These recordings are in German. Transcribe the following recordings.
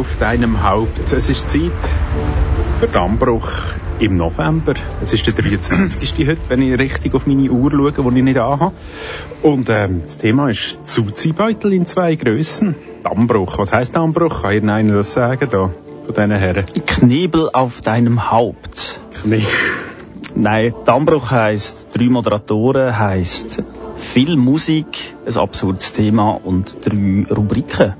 auf deinem Haupt. Es ist Zeit für Dammbruch im November. Es ist der 23. heute, wenn ich richtig auf meine Uhr schaue, die ich nicht anhabe. Und ähm, das Thema ist Zuziehbeutel in zwei Grössen. Dammbruch. Was heisst Dammbruch? Kann irgendeiner das sagen da, von diesen Herren? Knebel auf deinem Haupt. Knie. Nein, Dammbruch heisst, drei Moderatoren heisst viel Musik, ein absurdes Thema und drei Rubriken.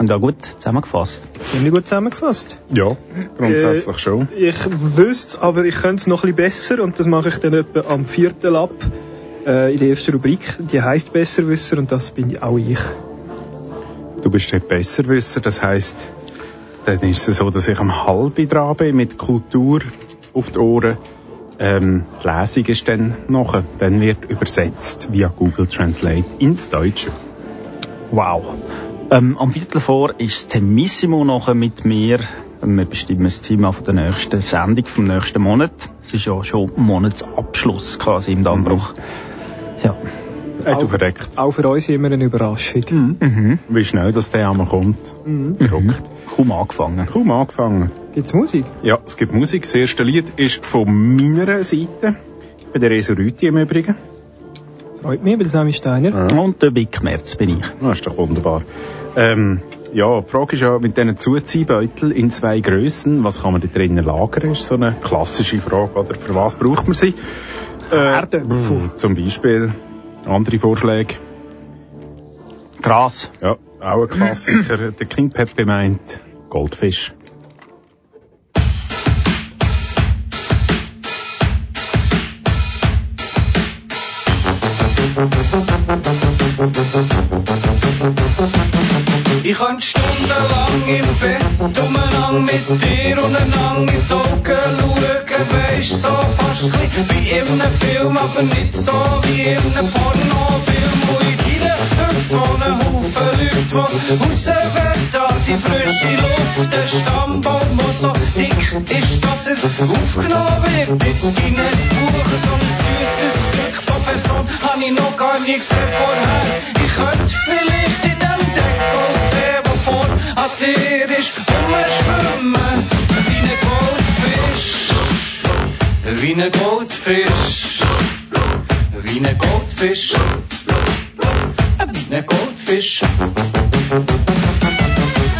Und ja gut zusammengefasst. Bin ich gut zusammengefasst? Ja, grundsätzlich schon. Ich wüsste aber ich könnte es noch ein bisschen besser und das mache ich dann etwa am vierten ab äh, in der ersten Rubrik. Die heisst Besserwisser und das bin auch ich. Du bist nicht Besserwisser, das heisst, dann ist es so, dass ich am halben dran bin mit Kultur auf die Ohren. Ähm, die Lesung ist dann nachher. Dann wird übersetzt via Google Translate ins Deutsche. Wow. Ähm, am Viertel vor ist Temissimo nachher mit mir. Wir bestimmen das Thema von der nächsten Sendung vom nächsten Monat. Es ist ja schon Monatsabschluss quasi im Dammbruch. Ja. Äh, du Auch- verreckt. Auch für uns immer eine Überraschung. Mhm. Wie schnell das der einmal kommt. Verrückt. Kaum angefangen. Kaum angefangen. Gibt's Musik? Ja, es gibt Musik. Das erste Lied ist von meiner Seite. Ich bin der Rüti im Übrigen. Freut mich, weil Sammy Steiner. Und der Big Merz bin ich. Das ist doch wunderbar. Ähm, ja, die Frage ist ja mit diesen Zuziehbeuteln in zwei Grössen, was kann man da drinnen lagern, ist so eine klassische Frage, oder? Für was braucht man sie? Äh, Herdöpfel. zum Beispiel. Andere Vorschläge. Gras. Ja, auch ein Klassiker. Der King Pepe meint Goldfisch. Ich könnte stundenlang im Bett umeinander mit dir und einander in die Augen schauen. Weisst, so fast wie in einem Film, aber nicht so wie in einem Pornofilm. Wo in deiner Hüfte wohnen Haufen Leute, die raus wollen, da die frische Luft. Ein Stammbaum, der so dick ist, dass er aufgenommen wird ins Guinness-Buch. So ein süßes Stück von Person habe ich noch gar nie gesehen vorher. Ich könnte vielleicht in dem Dekolleté, der vor an dir ist, rumschwimmen. Wie ein Goldfisch. Wie ein Goldfisch. Wie ein Goldfisch. Wie ein Goldfisch.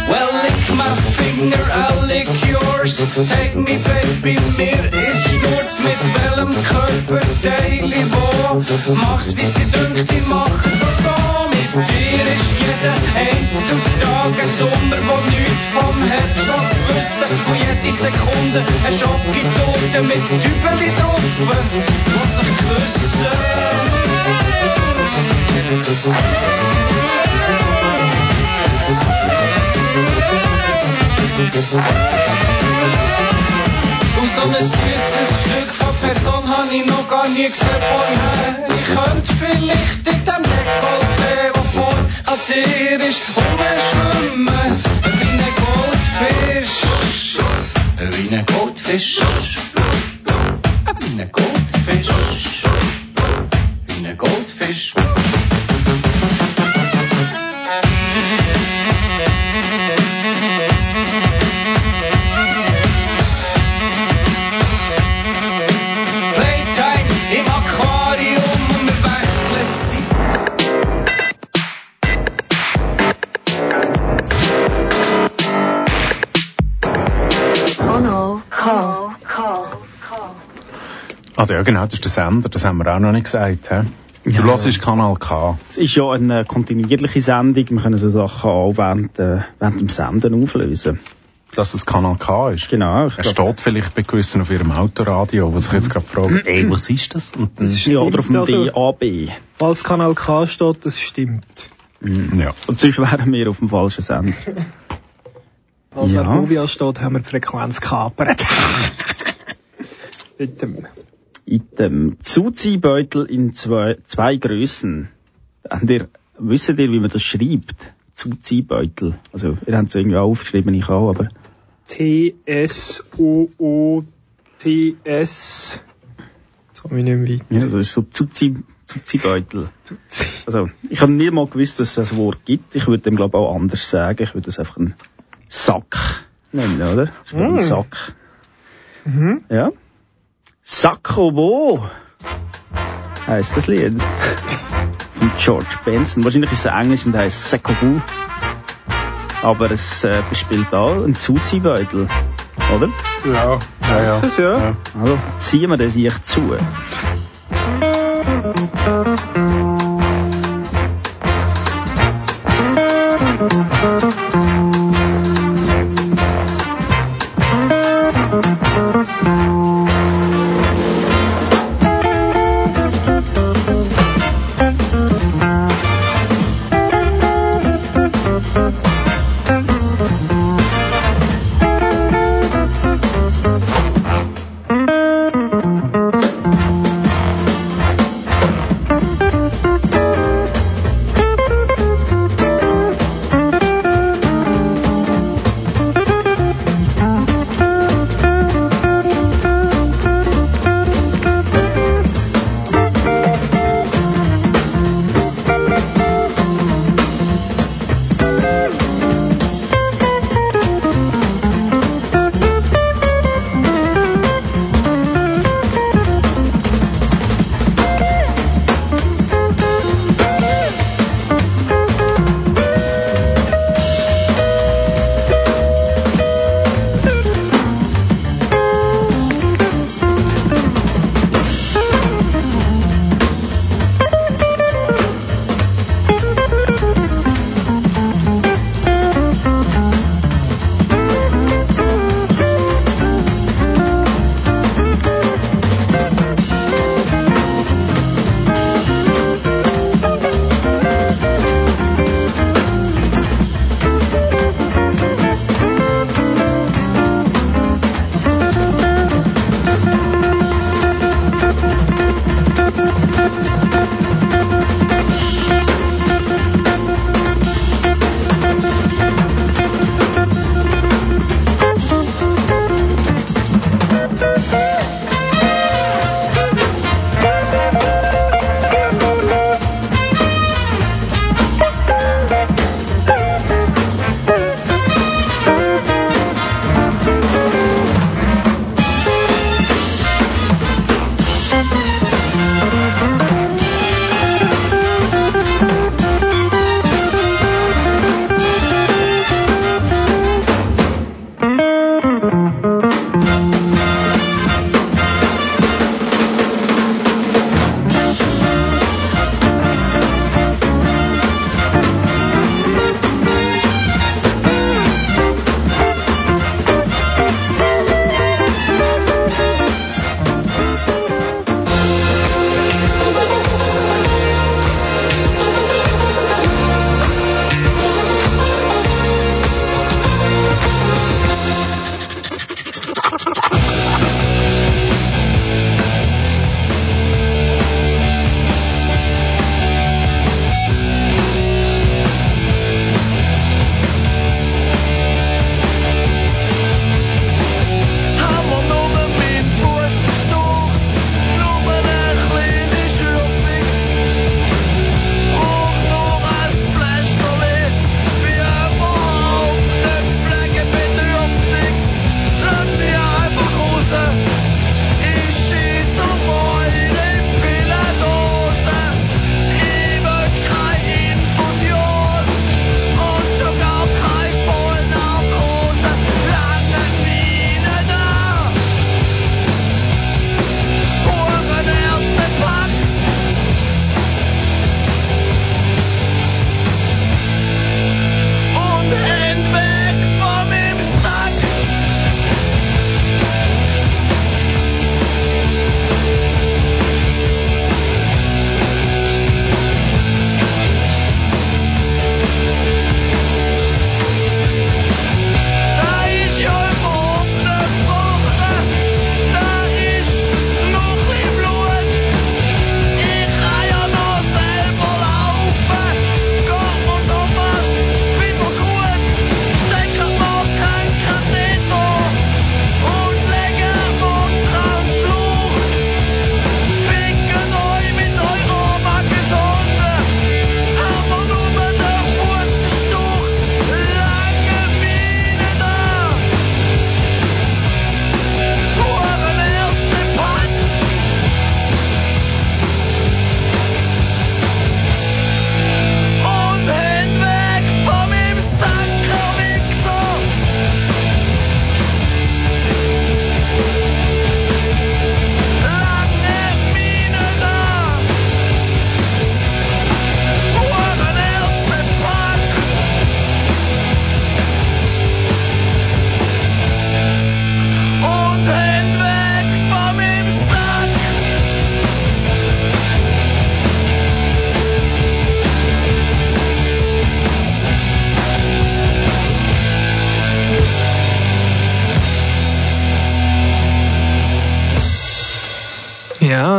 Well, lick my finger, I'll lick yours. Take me, baby, mir ist Schnurz. Mit welchem Körperteil wo? Mach's, wie's dir dünkt, ich mach es so. Mit dir ist jeder Einzeltag ein Sommer, wo nichts vom Herbst noch wissen. Wo jede Sekunde ein Schokitorte mit Dübeli drauf, wo sich küssen. Und so ein süßes Stück von Person habe ich noch gar nie gesehen vorher. Ich könnte vielleicht in dem Dekolleté, wo vor an dir ist, rumschwimmen. Wie ein Goldfisch. Wie ein Goldfisch. Wie ein Goldfisch. Ja, genau, das ist der Sender, das haben wir auch noch nicht gesagt. He? Du Ja. hörst Kanal K. Es ist ja eine kontinuierliche Sendung. Wir können so Sachen auch während, äh, während dem Senden auflösen. Dass es Kanal K ist. Genau. Er glaub, steht vielleicht bei gewissen auf ihrem Autoradio, was ich jetzt gerade frage, ey, was ist das? Und dann, ja, oder auf dem also- DAB. Falls Kanal K steht, das stimmt. ja. Und sonst wären wir auf dem falschen Sender. Falls Ja. Argovia steht, haben wir die Frequenz gekapert. Mit dem In dem Zuziehbeutel in zwei, zwei Grössen. Habt ihr, wisst ihr, wie man das schreibt? Zuziehbeutel. Also, ihr habt es irgendwie auch aufgeschrieben, ich auch, aber T-S-O-O-T-S. Jetzt komme ich nicht mehr weiter. ja, das ist so Zuzieh, Zuzibeutel. Also, ich habe nie mal gewusst, dass es ein Wort gibt. Ich würde dem, glaube ich, auch anders sagen. Ich würde das einfach einen Sack nennen, oder? Das ist mm. ein Sack. Mhm. Ja. Sacco wo? Heißt das Lied. Von George Benson. Wahrscheinlich ist es Englisch und heißt Sacco wo. Aber es äh, bespielt auch einen Zuzibeutel. Oder? Ja, ja, ja. Das, ja. ja. Also, ziehen wir das ich zu.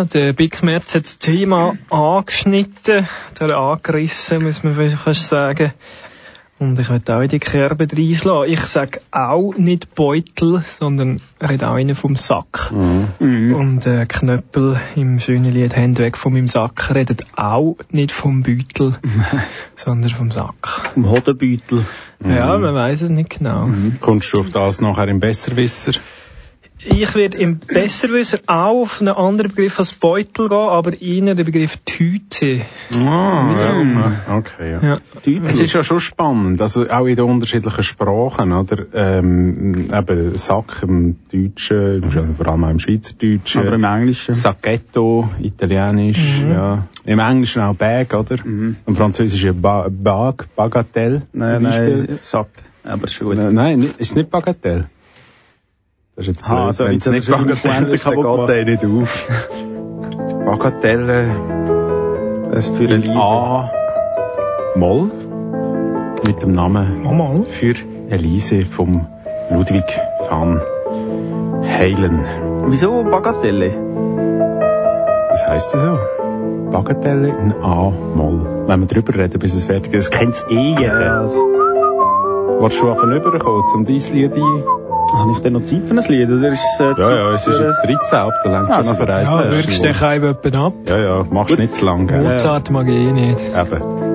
Ja, der Big Merz hat das Thema angeschnitten, oder angerissen, muss man fast sagen. Und ich möchte auch in die Kerbe reinschlagen. Ich sage auch nicht Beutel, sondern rede auch einen vom Sack. Mhm. Und äh, Knöppel im schönen Lied Hände weg von meinem Sack redet auch nicht vom Beutel, sondern vom Sack. Vom Hodenbeutel. Ja, man weiß es nicht genau. Kommst du auf das nachher im Besserwisser? Ich werde im Besserwisser auch auf einen anderen Begriff als Beutel gehen, aber Ihnen den Begriff Tüte. Ah, ja. Okay, ja. Ja. Es ist ja schon spannend, also auch in den unterschiedlichen Sprachen, oder? Ähm, eben Sack im Deutschen, vor allem auch im Schweizerdeutschen. Aber im Englischen. Sacchetto, Italienisch, ja. Im Englischen auch Bag, oder? Im Französischen ba Bag, Bagatelle Nein, zum Beispiel. nein, Sack. Aber ist schon gut. Nein, ist nicht Bagatelle. Das ist jetzt Ah, blöd, da wenn es nicht Bagatelle ist, dann geht der nicht auf. Bagatelle Das für in Elise. A Moll mit dem Namen Mal. für Elise vom Ludwig van Halen. Wieso Bagatelle? Das heisst ja so. Bagatelle in A-Moll. Wenn wir drüber reden, bis es fertig ist. Das kennt eh jeder. Willst du schon rüberkommen, zum dein Lied ein? Habe ich denn noch Zeit für ein Lied? Oder ist es, äh, Ja, ja, es ist jetzt 13 ab, da längt Ah, schon noch für eins. Ja, würgst du den Keim ab? Ja, ja, machst nicht zu lang, gell? Mozart mag ich eh nicht. Eben.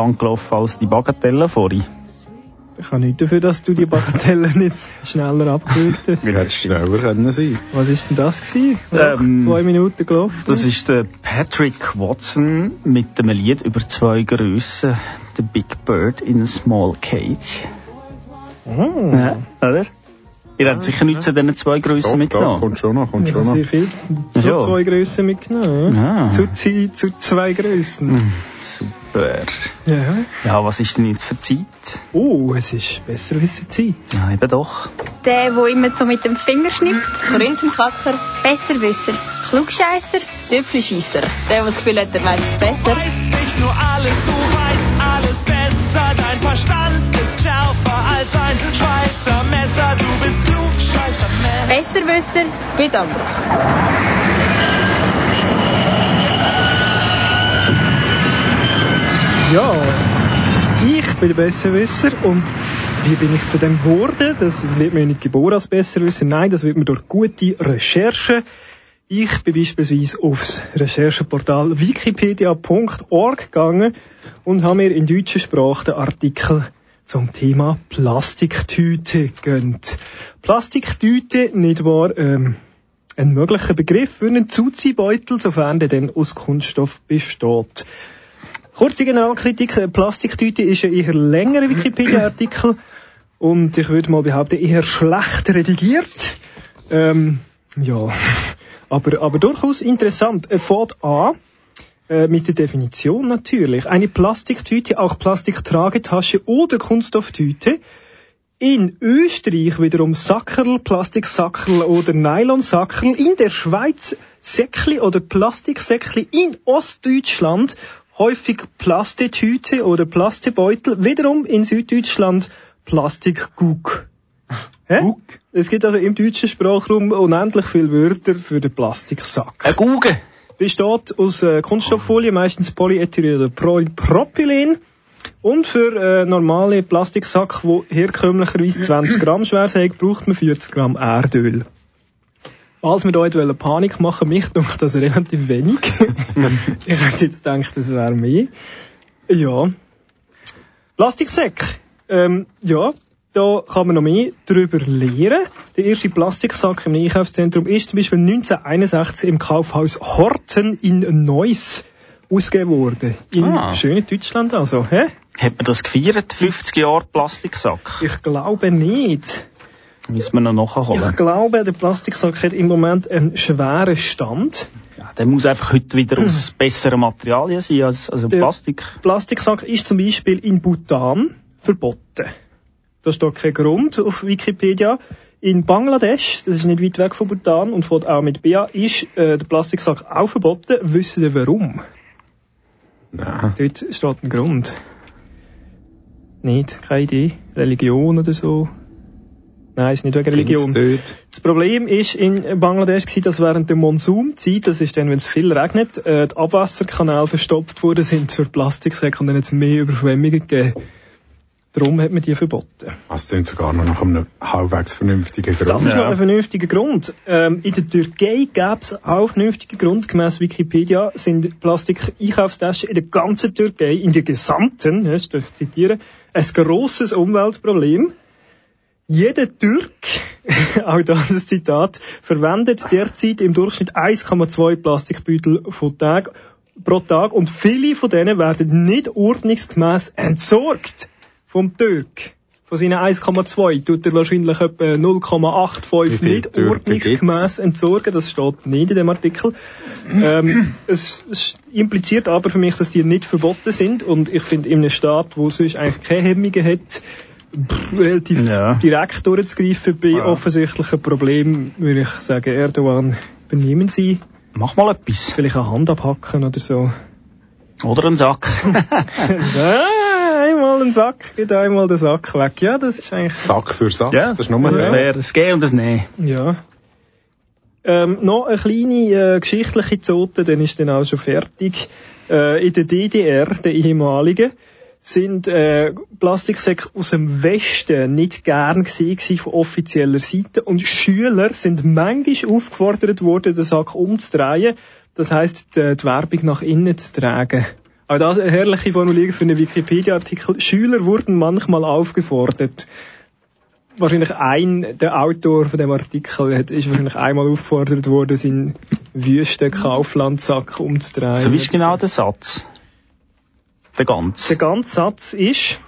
Lang gelaufen als die Bagatelle vorhin. Ich kann nicht dafür, dass du die Bagatelle nicht schneller abgewürgt hast. Wie hätte es schneller können sein? Was ist denn das gewesen? Nach Ähm, zwei Minuten gelaufen? Das ist der Patrick Watson mit dem Lied über zwei Grössen. The Big Bird in a Small Cage. oh. Ja, oder? Ihr habt sicher nichts zu diesen zwei Grössen Doch, doch, mitgenommen. kommt schon noch, kommt schon noch. sehr viel zu Ja. zwei Grössen mitgenommen. Ja. Ah. Zu, zi- zu zwei Grössen. Super. Ja. Ja, was ist denn jetzt für Zeit? Oh, es ist besser wissen Zeit. Ja, eben doch. Der, der immer so mit dem Finger schnippt. Korinthenkacker, Besserwisser. Klugscheisser, Tüpfelscheisser. Der, der das Gefühl hat, der weiß es besser. weißt nicht nur alles, du weißt alles besser. Dein Verstand ist schärfer als ein Schweizer Messer. Du bist klug, Schweizer Messer. Besserwisser, bitte. Ja, ich bin der Besserwisser und wie bin ich zu dem geworden? Das wird mir nicht geboren als Besserwisser. Nein, das wird mir durch gute Recherche. Ich bin beispielsweise aufs Rechercheportal wikipedia.org gegangen und habe mir in deutscher Sprache den Artikel zum Thema Plastiktüte gönnt. Plastiktüte, nicht wahr, ähm, ein möglicher Begriff für einen Zuziehbeutel, sofern der denn aus Kunststoff besteht. Kurze Generalkritik, äh, Plastiktüte ist ein eher längerer Wikipedia-Artikel und ich würde mal behaupten, eher schlecht redigiert. Ähm, ja, aber, aber durchaus interessant. Er fährt an äh, mit der Definition natürlich. Eine Plastiktüte, auch Plastiktragetasche oder Kunststofftüte. In Österreich wiederum Sackerl, Plastiksackerl oder Nylonsackerl. In der Schweiz Säckli oder Plastiksäckli. In Ostdeutschland häufig Plastetüte oder Plastebeutel. Wiederum in Süddeutschland Plastikgug. Hä? Guck. Es gibt also im deutschen Sprachraum unendlich viele Wörter für den Plastiksack. Ein Gugge. Besteht aus äh, Kunststofffolie, meistens Polyethylen oder Polypropylen. Und für äh, normale Plastiksack, wo herkömmlicherweise 20 Gramm schwer sind, braucht man 40 Gramm Erdöl. Als wir wollen Panik machen, mich dunkt das relativ wenig. ich hätte jetzt gedacht, das wäre mehr. Ja. Plastiksäck. Ähm, ja, da kann man noch mehr darüber lernen. Der erste Plastiksack im Einkaufszentrum ist zum Beispiel 1961 im Kaufhaus Horten in Neuss ausgegeben worden. In Ah. schönen Deutschland also. Hä? Hat man das gefeiert? 50 Jahre Plastiksack? Ich glaube nicht. Müssen wir noch Ich nachholen. glaube, der Plastiksack hat im Moment einen schweren Stand. Ja, der muss einfach heute wieder aus besseren Materialien sein als Der- Plastik. Plastiksack ist zum Beispiel in Bhutan verboten. Da steht kein Grund auf Wikipedia. In Bangladesch, das ist nicht weit weg von Bhutan und fährt auch mit BA, ist äh, der Plastiksack auch verboten. Wissen Sie warum? Nein. Dort steht ein Grund. Nicht, keine Idee. Religion oder so. Nein, ist nicht wegen Religion. Das Problem ist in Bangladesch gewesen, dass während der Monsunzeit, das ist dann, wenn es viel regnet, äh, die Abwasserkanäle verstopft worden sind für Plastiksäcke und dann hat es mehr Überschwemmungen gegeben. Darum hat man die verboten. Das klingt sogar noch nach einem halbwegs vernünftigen Grund. Das ist noch ein vernünftiger Grund. Ähm, in der Türkei gäbe es auch einen vernünftigen Grund. Gemäss Wikipedia sind Plastik-Einkaufstaschen in der ganzen Türkei, in der gesamten, ja, das darf ich zitieren, ein grosses Umweltproblem. Jeder Türk, auch das ist ein Zitat, verwendet derzeit im Durchschnitt 1,2 Plastikbeutel pro Tag, pro Tag und viele von denen werden nicht ordnungsgemäß entsorgt vom Türk. Von seinen 1,2 tut er wahrscheinlich etwa Wie 0,85 viele nicht Türken ordnungsgemäß entsorgen. Das steht nicht in dem Artikel. ähm, es, es impliziert aber für mich, dass die nicht verboten sind und ich finde in einem Staat, wo sonst eigentlich keine Hemmungen hat, relativ Ja. direkt durchzugreifen bei Ja. offensichtlichen Problemen, würde ich sagen, Erdogan, benehmen Sie. Mach mal etwas. Vielleicht eine Hand abhacken oder so. Oder einen Sack. einmal einen Sack, geht einmal den Sack weg. Ja, das ist eigentlich, Sack für Sack. ja, Das ist nur das ja. wäre ein Gehen und ein Nehmen. ja. Ähm, noch eine kleine äh, geschichtliche Zote, dann ist dann auch schon fertig. Äh, in der DDR, der ehemaligen, sind äh, Plastiksäcke aus dem Westen nicht gern gesehen gewesen von offizieller Seite und Schüler sind manchmal aufgefordert worden, den Sack umzudrehen. Das heißt, die, die Werbung nach innen zu tragen. Auch das eine herrliche Formulierung für einen Wikipedia-Artikel. Schüler wurden manchmal aufgefordert. Wahrscheinlich ein, der Autor von dem Artikel hat, ist wahrscheinlich einmal aufgefordert worden, seinen wüsten Kauflandsack umzudrehen. So wie ist genau der Satz? Der ganze. Der ganze Satz ist,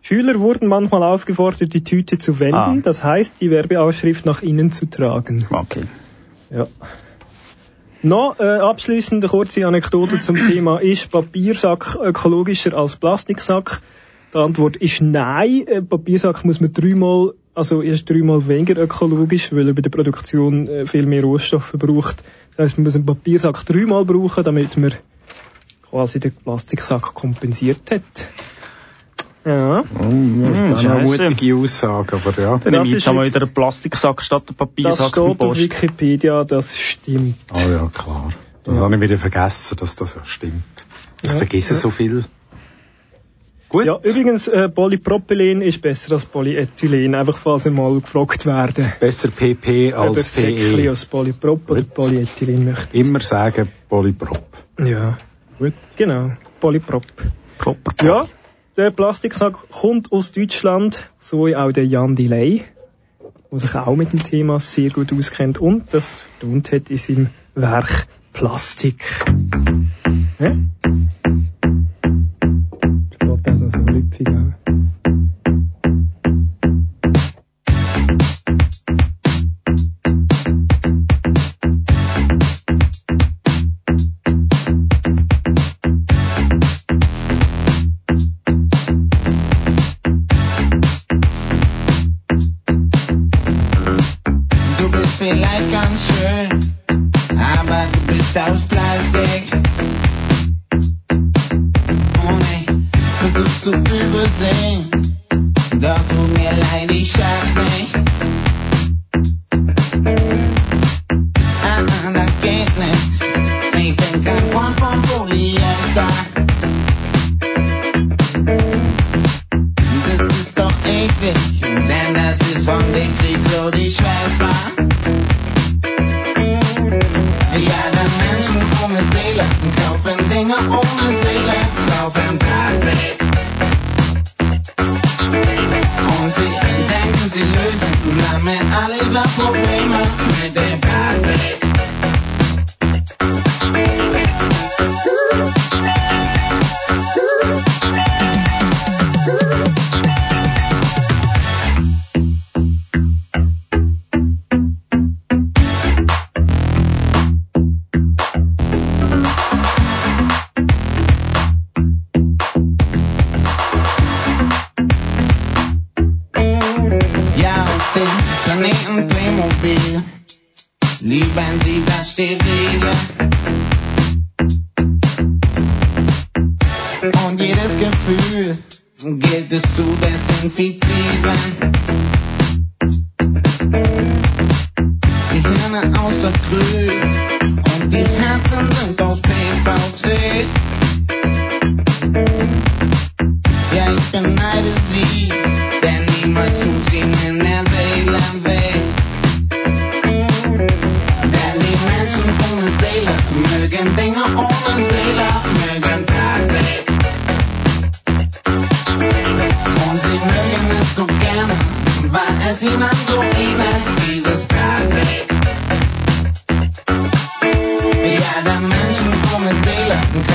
Schüler wurden manchmal aufgefordert, die Tüte zu wenden, Ah. das heißt, die Werbeausschrift nach innen zu tragen. Okay. Ja. Noch äh, abschließend eine kurze Anekdote zum Thema, ist Papiersack ökologischer als Plastiksack? Die Antwort ist nein. Ein Papiersack muss man dreimal, also erst dreimal weniger ökologisch, weil er bei der Produktion äh, viel mehr Rohstoffe braucht. Das heißt, man muss einen Papiersack dreimal brauchen, damit man quasi den Plastiksack kompensiert hat. Ja. Mm, das hm, ist eine mutige Aussage, aber ja. Dann nehme ich jetzt einmal wieder einen Plastiksack statt einen Papiersack Das steht auf Wikipedia, das stimmt. Ah oh ja, klar. Dann ja. habe ich wieder vergessen, dass das ja stimmt. Ich ja, vergesse ja. so viel. Gut. Ja, übrigens, äh, Polypropylen ist besser als Polyethylen, einfach falls ihr mal gefragt werden. Besser PP als Ob PE. Ob als Polyprop Gut. oder Polyethylen möchte. Immer sagen Polyprop. Ja. Gut. Genau, Polyprop. Proper. Ja. Der Plastiksack kommt aus Deutschland, so auch der Jan Delay, der sich auch mit dem Thema sehr gut auskennt und das vertont hat in seinem Werk Plastik. Hä? Das geht auch so lüpfig, auch. It's a stupid thing.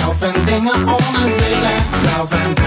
Kaufen Dinge ohne Seele, kaufen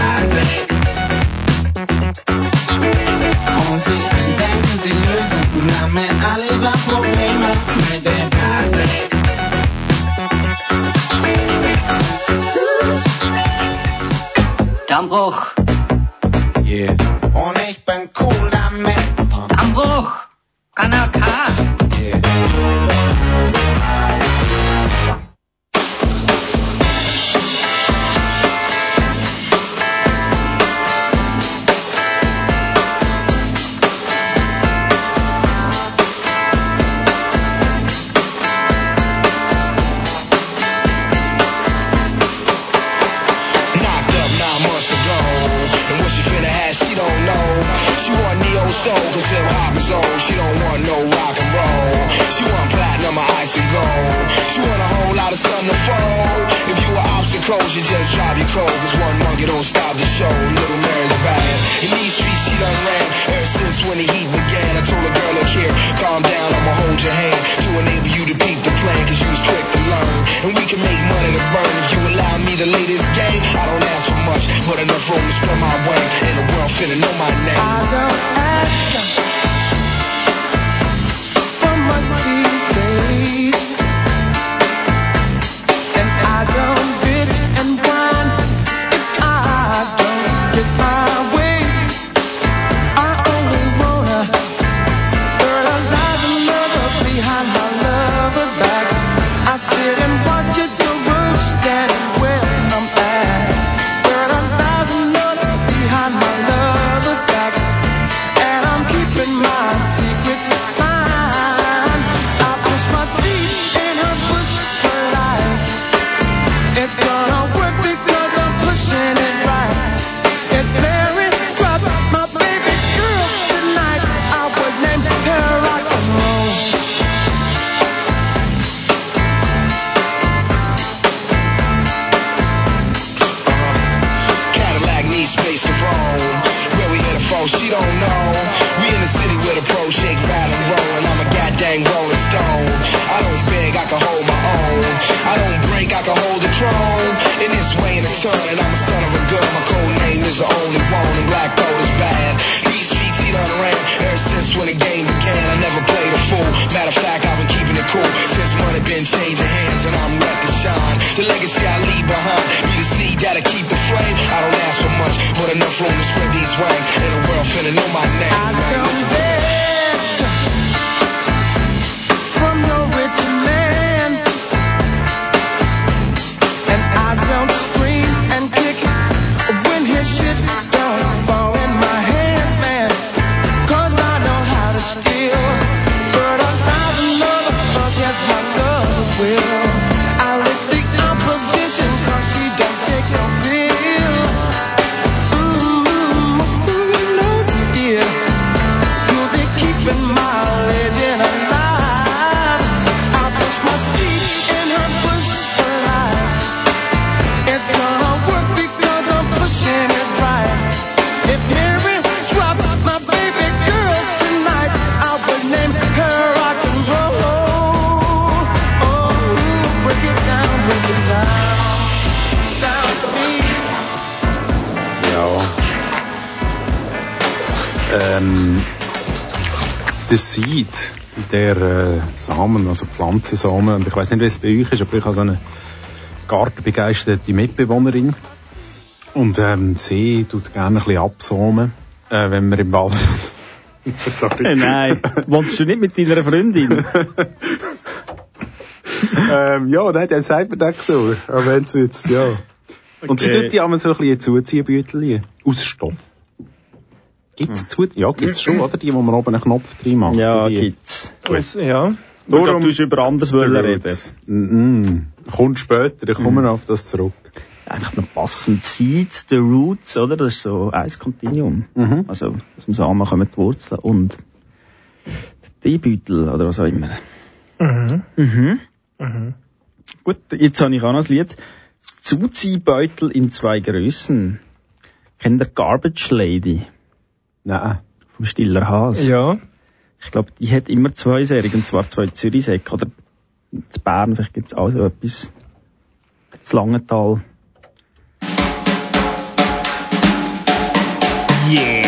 der Seed, der äh, Samen, also Pflanzensamen, und ich weiß nicht, wie es bei euch ist, aber ich habe so eine gartenbegeisterte Mitbewohnerin. Und ähm, sie tut gerne ein bisschen absamen, äh, wenn wir im Wald... Sorry. Äh, Nein, wolltest du nicht mit deiner Freundin? ähm, ja, nein, dann sagt man das so. Aber wenn es jetzt, ja. Und sie Okay. tut die einmal so ein bisschen Zuziehbüttel aus Stoff. Gibt's zu, ja, gibt's schon, oder? Die, wo man oben einen Knopf drin macht. Ja, die. gibt's. Das, ja. Nur Darum- du hast über anderes wollen reden. Mm, kommt später, ich komme noch auf das zurück. Eigentlich noch passend Seeds, the Roots, oder? Das ist so ein Kontinuum. Mhm. Also, aus dem Samen kommen die Wurzeln und der Teebeutel, oder was auch immer. Mhm. Mhm. Mhm. Gut, jetzt habe ich auch noch ein Lied. Zuziehbeutel in zwei Größen. Kennt ihr Garbage Lady Nein. vom Stiller Haas? Ja. Ich glaube, die hat immer zwei Serien, und zwar zwei Zürichsäcke. Oder in Bern, vielleicht gibt es auch so etwas. Das Langental. Yeah!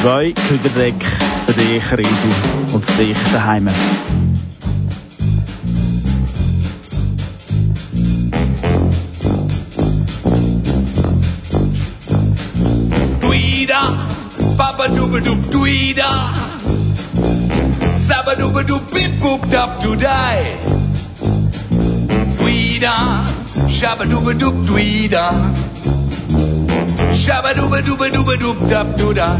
Zwei Küdersäcke für dich, Riesel, und für dich daheim. Dweeda, Baba Dooba Doop Dweeda, Sabba Dooba Doop Bip Boop Dap to die. Dweeda, Shabba Dooba Doop Dweeda, Shabba Dooba Dooba Dooba Doop Dap to die.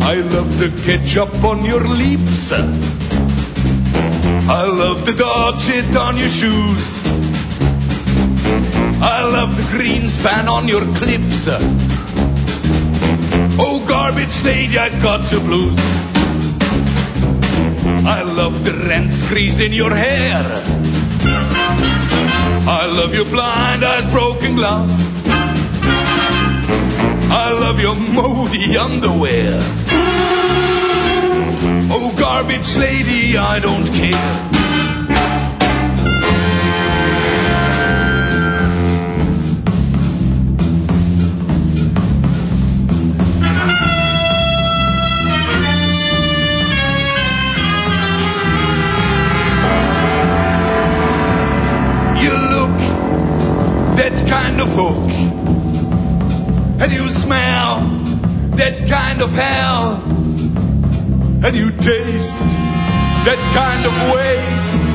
I love the ketchup on your lips. I love the dog shit on your shoes. I love the green span on your clips. Oh, garbage lady, I got the blues. I love the rent crease in your hair. I love your blind eyes, broken glass. I love your moldy underwear. Oh, garbage lady, I don't care. You smell that kind of hell, and you taste that kind of waste.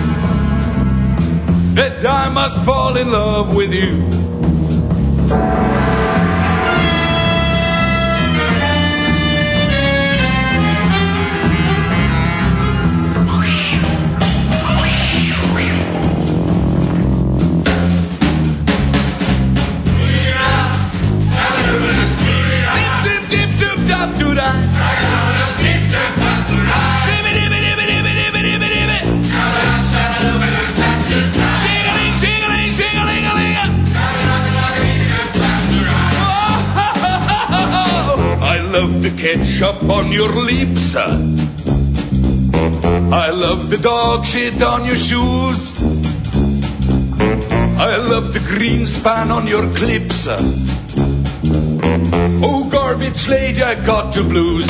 That I must fall in love with you. Love the ketchup on your lips. I love the dog shit on your shoes. I love the green span on your clips. Oh, garbage lady, I got the blues.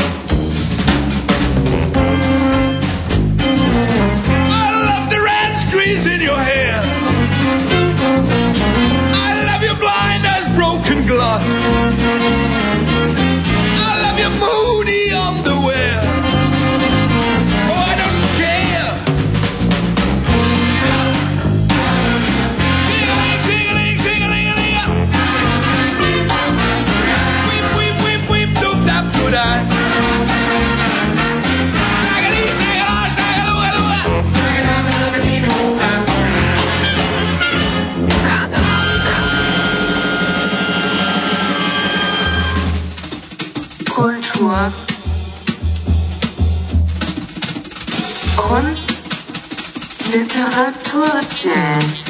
Literatur, Jazz,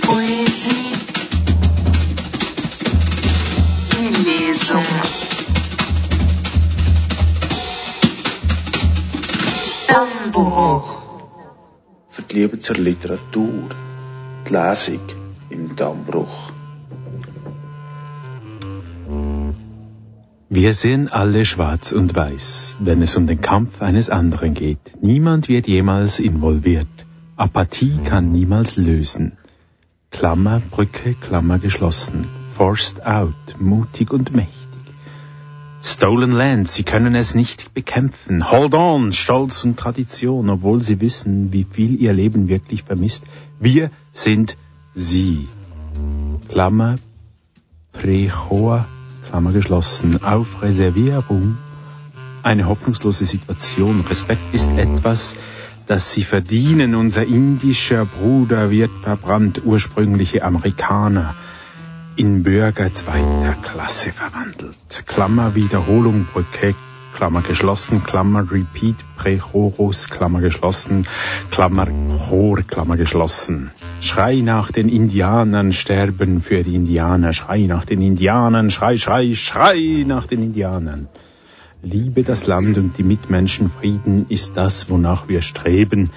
Poesie, die Lesung. Dammbruch. Für Liebe zur Literatur. Die Lesung Wir sehen alle schwarz und weiß, wenn es um den Kampf eines anderen geht. Niemand wird jemals involviert. Apathie kann niemals lösen. Klammer, Brücke, Klammer geschlossen. Forced out, mutig und mächtig. Stolen Land, sie können es nicht bekämpfen. Hold on, Stolz und Tradition, obwohl sie wissen, wie viel ihr Leben wirklich vermisst. Wir sind sie. Klammer, Prehoa, Klammer geschlossen. Auf Reservierung. Eine hoffnungslose Situation. Respekt ist etwas, das sie verdienen. Unser indischer Bruder wird verbrannt. Ursprüngliche Amerikaner in Bürger zweiter Klasse verwandelt. Klammer Wiederholung Brücke, Klammer geschlossen, Klammer Repeat Prechorus, Klammer geschlossen, Klammer Chor, Klammer geschlossen. Schrei nach den Indianern, sterben für die Indianer, schrei nach den Indianern, schrei, schrei, schrei nach den Indianern. Liebe das Land und die Mitmenschen, Frieden ist das, wonach wir streben.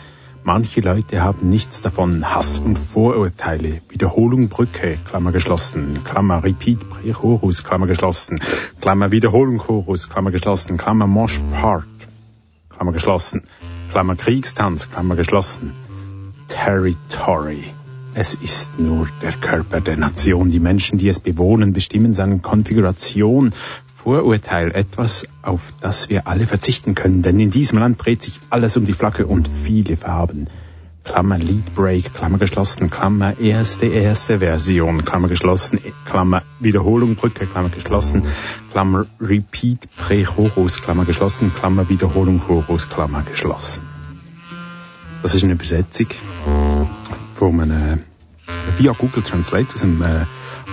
Manche Leute haben nichts davon. Hass und Vorurteile. Wiederholung Brücke, Klammer geschlossen. Klammer Repeat Prechorus, Klammer geschlossen. Klammer Wiederholung Chorus, Klammer geschlossen. Klammer Mosh Part, Klammer geschlossen. Klammer Kriegstanz, Klammer geschlossen. Territory. Es ist nur der Körper der Nation. Die Menschen, die es bewohnen, bestimmen seine Konfiguration. Vorurteil, etwas, auf das wir alle verzichten können, denn in diesem Land dreht sich alles um die Flagge und viele Farben. Klammer Lead Break, Klammer geschlossen, Klammer erste, erste Version, Klammer geschlossen, Klammer Wiederholung, Brücke, Klammer geschlossen, Klammer Repeat Pre-Chorus, Klammer geschlossen, Klammer Wiederholung, Chorus, Klammer geschlossen. Das ist eine Übersetzung von einem, via Google Translate aus einem äh,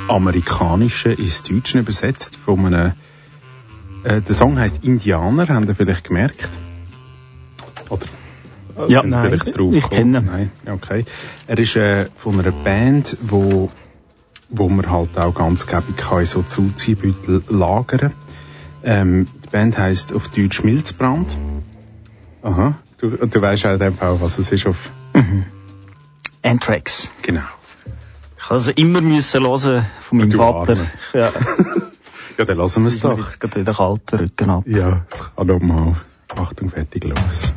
amerikanischen ins Deutsche übersetzt, von einem, äh, der Song heißt Indianer, habt ihr vielleicht gemerkt? Oder? Ja, nein, vielleicht drauf ich kenne ihn. Nein, okay. Er ist äh, von einer Band, wo, wo man halt auch ganz gäbig kann so Zuziehbeutel lagern. Ähm, die Band heißt auf Deutsch Milzbrand. Aha. Du, du weißt auch, dem Fall, was es ist auf... Mhm. Anthrax. Genau. Ich habe also immer müssen hören von meinem Vater. Arme. Ja. Ja, dann lassen wir es doch. Jetzt gerade wieder kalten Rücken ab. Ja, es kann doch mal. Achtung, fertig, los.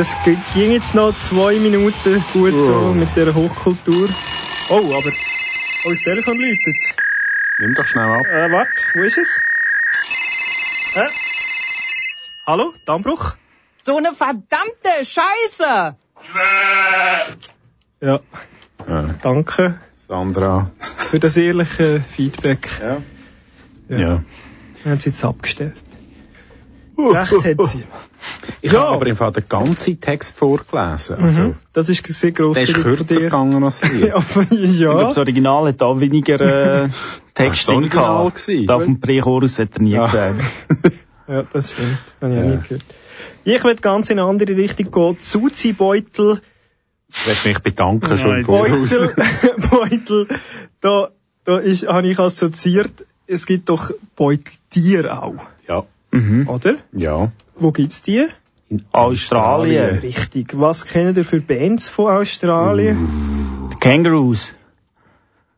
Das ging jetzt noch zwei Minuten gut so Oh. mit der Hochkultur. Oh, aber... Oh, das Telefon läutet. Nimm doch schnell ab. Äh, warte, wo ist es? Äh? Hallo, Dammbruch? So eine verdammte Scheiße! Ja, Ja, danke Sandra. für das ehrliche Feedback. Ja. Ja. ja. Wir haben sie jetzt abgestellt. Recht hat sie. Ich habe aber im Fall den ganzen Text vorgelesen. Also, Mhm. Das ist sehr gross. Der ist kürzer gegangen als ihr. Aber Ich glaube, ja. das Original hat da weniger äh, Text drin gehabt. Da auf dem Prächorus hat er nie Ja. gesagt. ja, das stimmt. Habe ich auch Ja. nie gehört. Ich will ganz in eine andere Richtung gehen. Zuzi-Beutel. Ich möchte mich bedanken schon Nein, Voraus. Beutel, Beutel. Da, da ist, habe ich assoziiert, es gibt doch Beuteltiere auch, Ja. Mhm. oder? Ja. Wo gibt's die? In Australien. Richtig. Was kennen ihr für Bands von Australien? Die Kangaroos.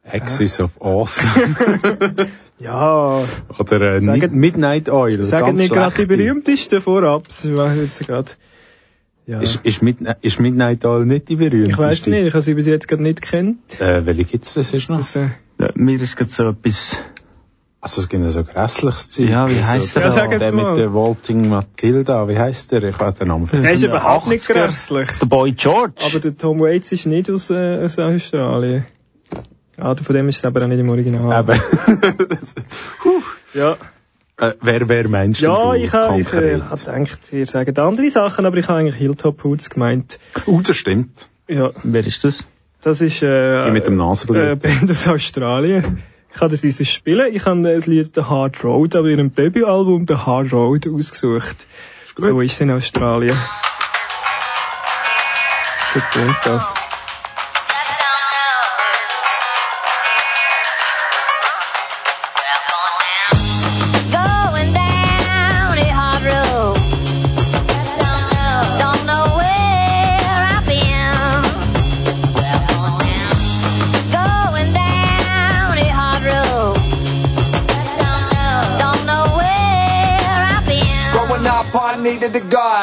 Axis of Awesome. Ja, Oder äh, Sagen- Midnight Oil. sagen nicht gerade die berühmtesten vorab. Jetzt gerade. Ja. Ist, ist, Mid ist Midnight Oil nicht die berühmteste? ich weiß nicht, ich habe sie bis jetzt gerade nicht kennt. Äh, welche gibt's das jetzt noch? Das, äh, Ja, mir ist gerade so etwas... Also es gibt ja so grässliches Zeug. Ja, wie heisst der, der Ja, sag jetzt der mal. mit der Vaulting Matilda, wie heisst der? Ich weiß den Namen. der ist überhaupt nicht 80er. grässlich. Der Boy George. Aber der Tom Waits ist nicht aus, äh, aus Australien. Ah, von dem ist es aber auch nicht im Original. Aber, Ja, äh, wer, wer meinst ja du? ich habe ich, äh, gedacht, ihr sagt andere Sachen, aber ich habe eigentlich Hilltop Hoods gemeint. Uh, das stimmt. Ja, Wer ist das? das ist äh, Die mit dem Nasenbluten. äh, Band aus Australien. Ich kann das dieses spielen. Ich habe das Lied The Hard Road, aber in ihrem Debütalbum The Hard Road ausgesucht. So ist es in Australien. So tönt das.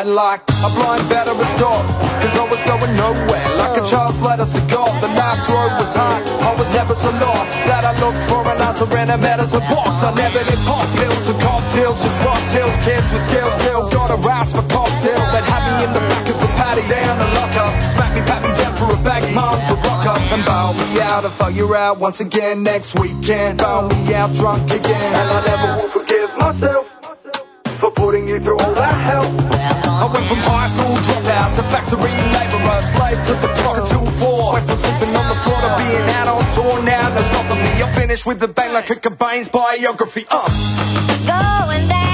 Like a blind veteran's dog. Cause I was going nowhere, like a child's letters to God. The life's road was hard, I was never so lost. That I looked for an answer in a medicine box. I never did pop pills or cocktails, just rock tails. Kids with skills, still got a rise for cock still. They'd have me in the back of the paddy, down the lock up. Smack me, pat me down for a bag, moms will rock up. And bow me out if I you're out once again next weekend. Bow me out drunk again. And I never will forgive myself for putting you through all that hell. I went from high school dropout to factory labourer, slave to the clock until four. Went from sleeping on the floor to being out on tour. Now no stopping me. I finished with the bang like a Cobain's biography. Uh, Going down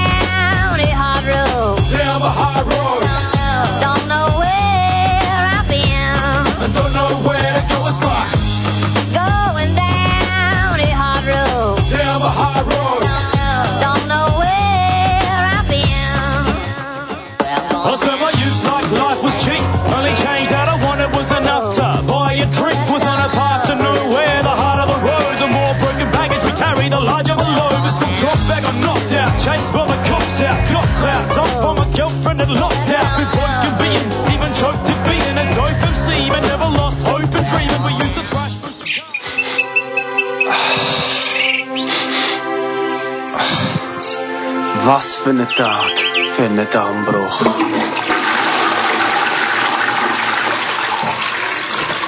Was für ein Tag für einen Dammbruch.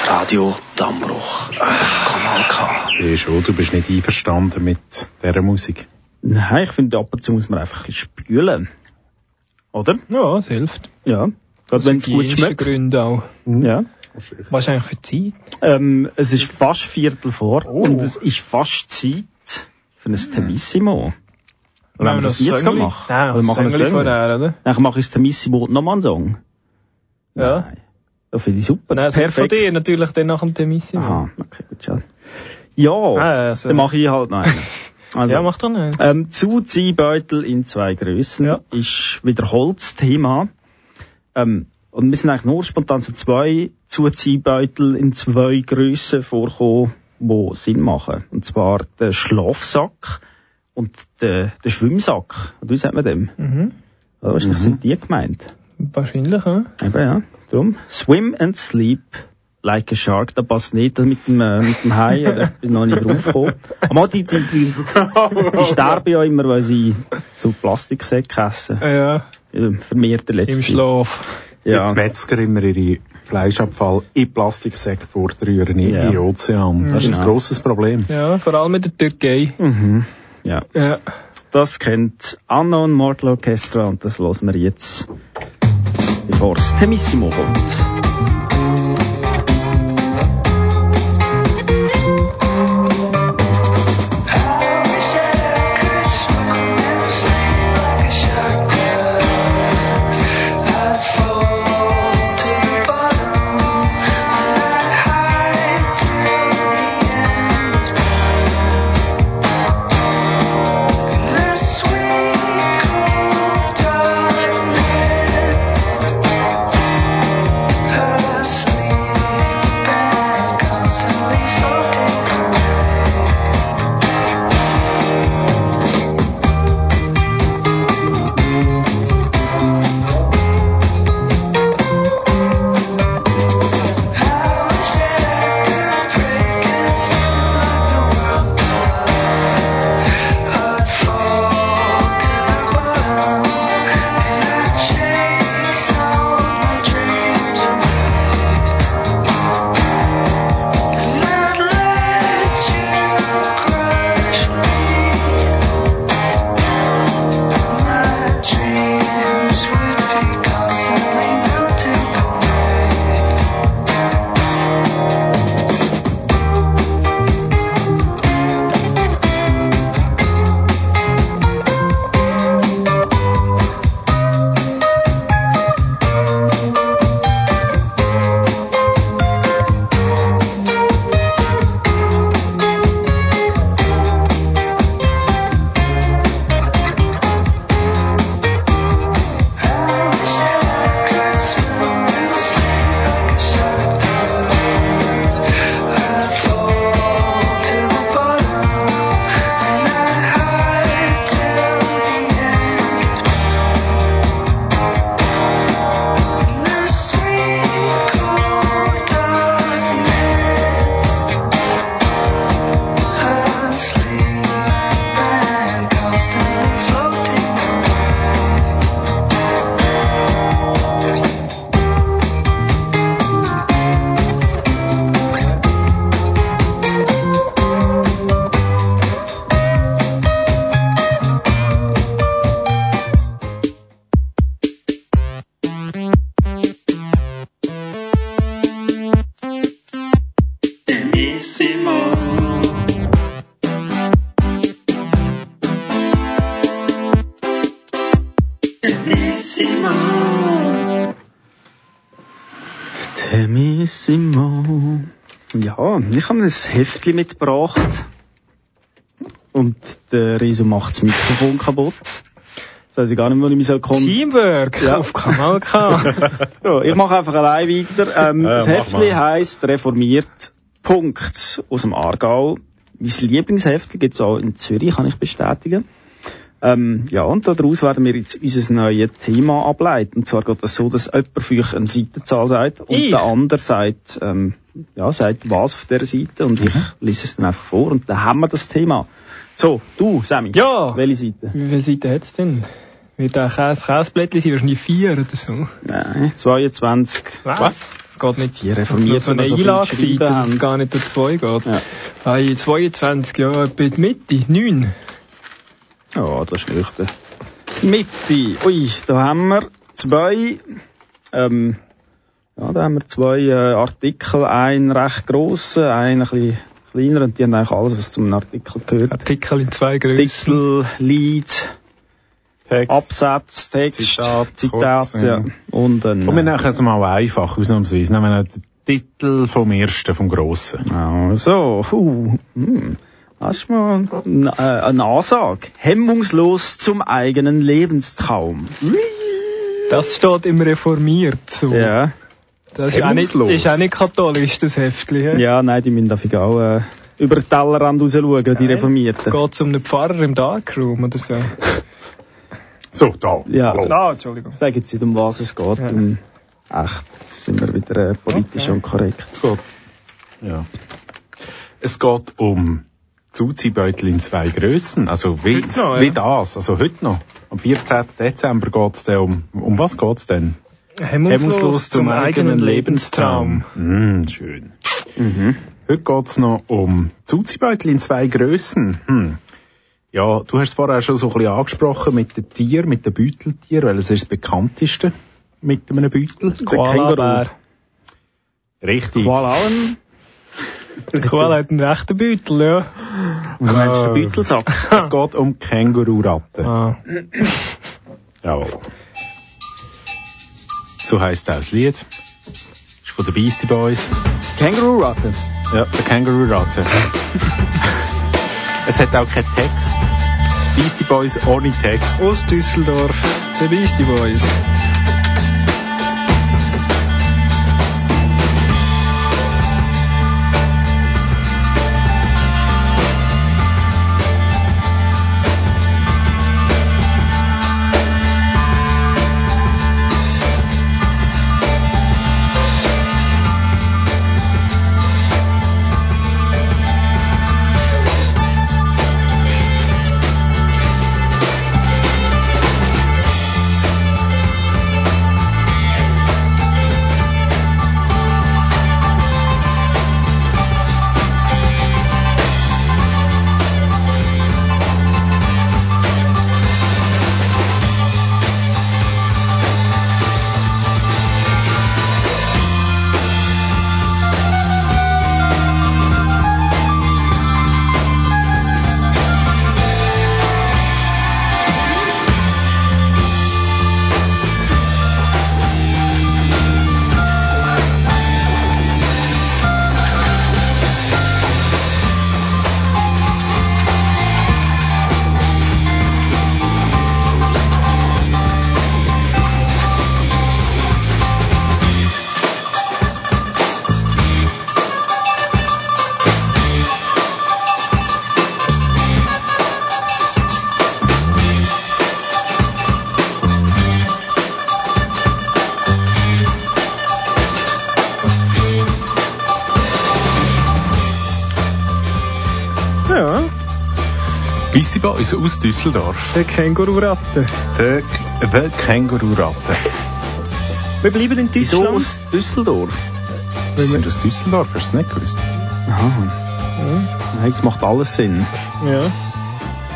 Radio Dammbruch. Kanal K. Ich sehe schon, du bist nicht einverstanden mit dieser Musik. Nein, ich finde, ab und zu muss man einfach ein bisschen spülen. Oder? Ja, es hilft. Ja. Gerade wenn es gut schmeckt. Gründe auch. Ja. Was ist eigentlich für Zeit? Ähm, es ist fast Viertel vor Oh. und es ist fast Zeit für ein Temissimo. Wollen wir Nein, das das jetzt Sängeli? machen? Nein, Oder machen wir das vorher, oder? Dann mache ich das Temissimo nochmal einen Song. Ja. Nein. Das finde ich super. Nein, also von dir natürlich dann nach dem Temissimo. Aha, okay, gut, schade. Ja, Ah, also- dann mache ich halt noch einen. Also, Ja, mach doch nicht. ähm, Zuziehbeutel in zwei Grössen Ja. ist wieder Holzthema. Ähm, und wir sind eigentlich nur spontan so zwei Zuziehbeutel in zwei Grössen vorgekommen, die Sinn machen. Und zwar der Schlafsack und der, der Schwimmsack. Oder wie sagt man dem? Mhm. Oder wahrscheinlich sind die gemeint. Wahrscheinlich, ja. Eben, ja. Drum. Swim and sleep like a shark. Da passt nicht mit dem, äh, mit dem Hai. Da bin ich noch nicht draufgekommen. Aber die, die, die, die sterben ja immer, weil sie so Plastiksäcke essen. Ja. Äh, Vermehrt der letzte. Im Schlaf. Ja. Die Metzger immer ihre Fleischabfall in Plastiksäcke fortrühren in Ja. den Ozean. Das ist ein Genau. grosses Problem. Ja, vor allem in der Türkei. Mhm. Ja. Ja. Das kennt Unknown Mortal Orchestra und das hören wir jetzt, bevor es Temissimo kommt. Temissimo. Ja, ich habe ein Heftchen mitgebracht. Und der Riso macht das Mikrofon kaputt. Jetzt weiss ich gar nicht, wo ich mich soll kon- Teamwork Ja. auf Kanal K. ja, ich mache einfach allein weiter. Ähm, Ja, das Heftchen heisst Reformiert. Punkt. Aus dem Aargau. Mein Lieblingsheftchen gibt's auch in Zürich, kann ich bestätigen. Ähm, ja, und daraus werden wir jetzt unser neues Thema ableiten. Und zwar geht das so, dass jemand für euch eine Seitenzahl sagt und Ich? der andere sagt, ähm, ja, sagt was auf dieser Seite und ich lese es dann einfach vor und dann haben wir das Thema. So, du, Sammy. Ja. Welche Seite? Wie viele Seiten hat's denn? Wird der Käse, Käseblättchen sein? Wahrscheinlich vier oder so. Nein, 22. Was? Das geht nicht. Die Reformierten, so eine so viel Einlageseite, dass es gar nicht durch zwei geht. Ja. Hey, 22, ja, etwa die Mitte, 9. Ja, das ist nüchtern. Mitte. Ui, da haben wir zwei, ähm, ja, da haben wir zwei äh, Artikel, einen recht grossen, einen ein bisschen kleiner und die haben eigentlich alles, was zum Artikel gehört. Artikel in zwei Größen. Titel, Lied, Text. Absatz, Text, Zitat, Zitat, ja. Und ein, Und wir äh, nehmen es mal einfach, ausnahmsweise. Nehmen wir den Titel vom ersten, vom grossen. Also, huh, hm. Hast du mal eine, äh, eine Ansage? Hemmungslos zum eigenen Lebenstraum. Das steht im Reformiert so. Ja. Das ist auch, nicht, ist auch nicht katholisch, das Heftchen. Ja, nein, die müssen dafür auch äh, über den Tellerrand raus schauen, die Reformierten. Geht es um einen Pfarrer im Darkroom oder so? So, da. Ja, Hallo. Ah, Entschuldigung. Sagen jetzt nicht, um was es geht. Dann echt sind wir wieder äh, politisch Okay. und korrekt. Es geht, ja. es geht um Zuzi-Beutel in zwei Grössen. Also wie, noch, ja. wie das. Also heute noch. Am 14. Dezember geht es um, um was geht es denn? Hemmungslos zum eigenen Lebenstraum. Mm, schön. Heute geht's noch um Zuzibeutel in zwei Grössen. Hm. Ja, du hast es vorher schon so ein bisschen angesprochen mit den Tieren, mit den Beuteltieren, weil es ist das bekannteste mit einem Beutel. Der Koala-Bär. Richtig. Koala auch ein, Der Koala hat einen rechten Beutel, ja. du meinst den Ah. Beutelsack. Es geht um Kängururatten. Ah. Jawohl. So heisst auch das Lied. Ist von den Beastie Boys. Känguru-Ratte. Ja, der Kängururatte. es hat auch keinen Text. Das Beastie Boys ohne Text. Aus Düsseldorf, der Beastie Boys. Beastie Boys aus Düsseldorf. der Kängururatte. Der, der Kängururatte. Wir bleiben in Wieso Deutschland. aus Düsseldorf? Sie sind aus Düsseldorf, hast du es nicht gewusst? Aha. Ja. Nein, das macht alles Sinn. ja.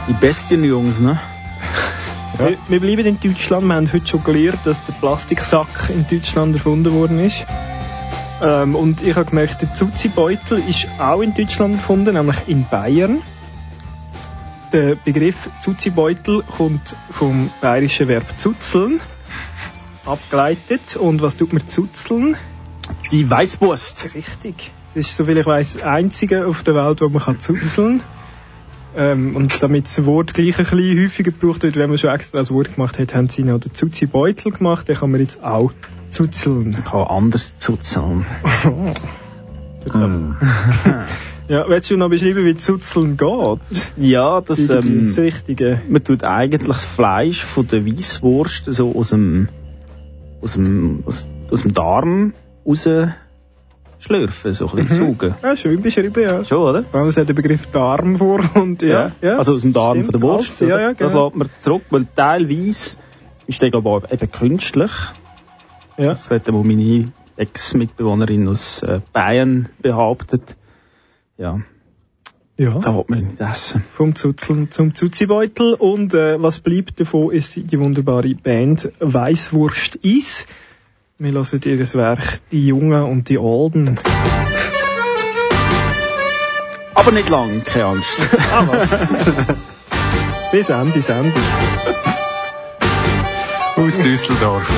Die besten Jungs, ne? Wir, wir bleiben in Deutschland. Wir haben heute schon gelernt, dass der Plastiksack in Deutschland erfunden worden ist. Ähm, und ich habe gemerkt, der Zuzi-Beutel ist auch in Deutschland erfunden, nämlich in Bayern. Der Begriff Zuzi-Beutel kommt vom bayerischen Verb zuzeln, abgeleitet. Und was tut man zuzeln? Die Weißwurst. Richtig. Das ist, soviel ich weiß, das einzige auf der Welt, wo man kann zuzeln kann. Ähm, und damit das Wort gleich ein bisschen häufiger gebraucht wird, wenn man schon extra das Wort gemacht hat, haben sie noch den Zuzi-Beutel gemacht. Den kann man jetzt auch zuzeln. Ich kann anders zuzeln. Hm. Ja, willst du noch beschreiben, wie Zuzeln geht? Ja, das, ähm, das Richtige. man tut eigentlich das Fleisch von der Weisswurst so aus dem, aus dem, aus, aus dem Darm raus schlürfen, so ein bisschen saugen. Ja, schön beschrieben, ja. Schon, oder? Allem, es hat der Begriff Darm vor und ja. ja also aus dem Darm von der Wurst. Ja, ja, Das genau. lässt man zurück, weil teilweise ist der, glaube ich, eben künstlich. Ja. Das hat meine Ex-Mitbewohnerin aus äh, Bayern behauptet. Ja, ja. da will man nicht essen. Vom Zuzeln zum Zuzi-Beutel. Und äh, was bleibt davon, ist die wunderbare Band Weißwurst Eis. Wir hören ihr Werk Die Jungen und die Alten. Aber nicht lang, keine Angst. Ah, was? Bis Ende Sendung. Aus Düsseldorf.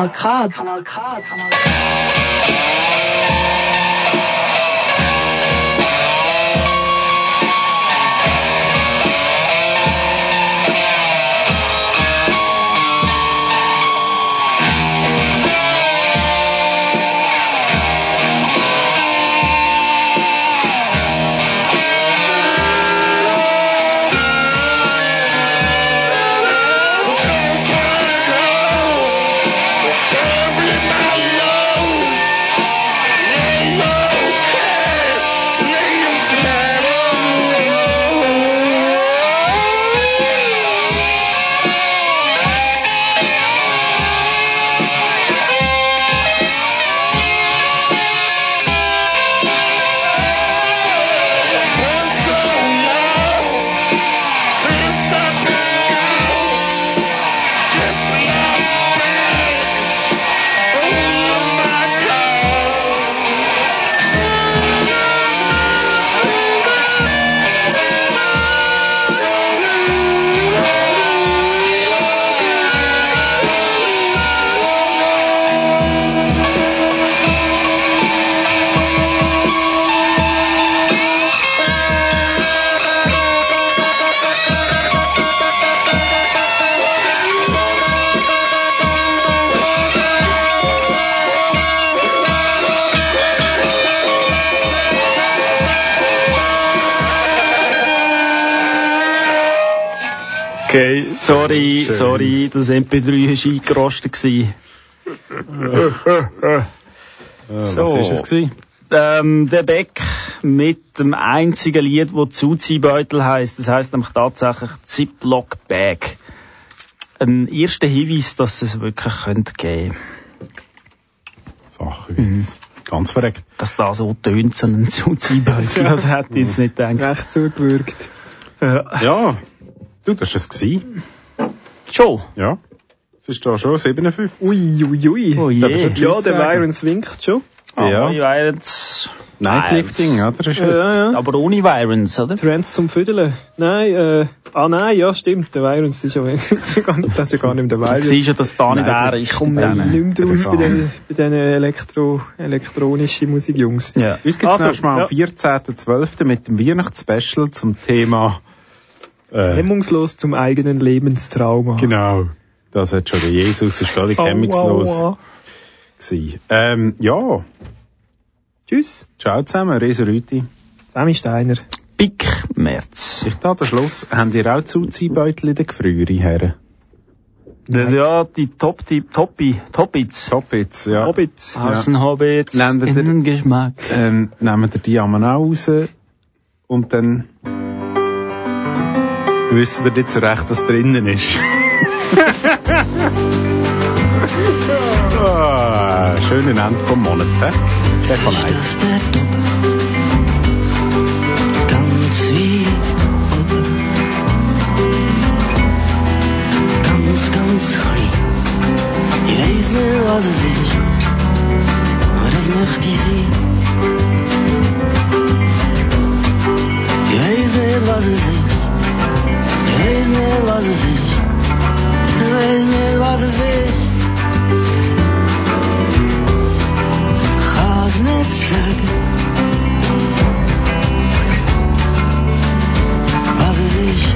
Kanal K. Kanal K. Kanal K. Okay, sorry, Schön. sorry, das MP3 ist eingerostet gewesen. So. Was ist es gewesen? Ähm, der Beck mit dem einzigen Lied, wo Zuziehbeutel heißt. Das heißt nämlich tatsächlich Ziploc Bag. Ein erster Hinweis, dass es wirklich könnte geben. Sachen gibt's. Ganz verreckt. Dass da so tönt, so ein Zuziehbeutel. Das hätte ich jetzt nicht gedacht. Recht zugewürgt. Ja. Ja. Du, das war es. gewesen. Schon? Ja. Es ist da schon 57. Ui, ui, ui. Oh je. ich Tschüss Ja, der? Virens winkt schon. Ja. Ja. Virens. Nightlifting, oder? Ist Ja, ja. Aber ohne Virens, oder? Trends zum Füdeln. Nein, äh, ah nein, ja, stimmt, der Virens ist ja, das ist ja gar nicht mehr der Du Virens. siehst ja, dass da nicht er das ist. komme nicht mehr draus bei den, bei den Elektro, elektronischen Musikjungs. Ja. Uns gibt es Also, nächstes Mal ja. am 14.12. mit dem Weihnachtsspecial zum Thema äh, Hemmungslos zum eigenen Lebenstrauma. Genau. Das hat schon der Jesus, ist völlig Au, hemmungslos au. gewesen. Ähm, ja. Tschüss. Ciao zusammen, Resa Rüti. Sammy Steiner. Pick März. Ich da den Schluss. Habt ihr auch Zuziehbeutel in der Gefriere, Herren? Ja, die Top, die Toppi, Toppits. Toppits, ja. Hobbits. Außenhobbits, Nennt ihr- Innengeschmack. Ähm, nehmen ihr die einmal auch raus und dann wisst ihr nicht so recht, was drinnen ist. ah, schönen Ende vom Monat, hä? Der von ist das der? Ganz weit oben. Ganz, ganz klein. Ich weiß nicht, was es ist, aber das möchte ich sein. Ich weiß nicht, was es ist. Ich weiß nicht, was es ist. Ich weiß nicht, was es ist. Ich kann's nicht sagen. Was es ist.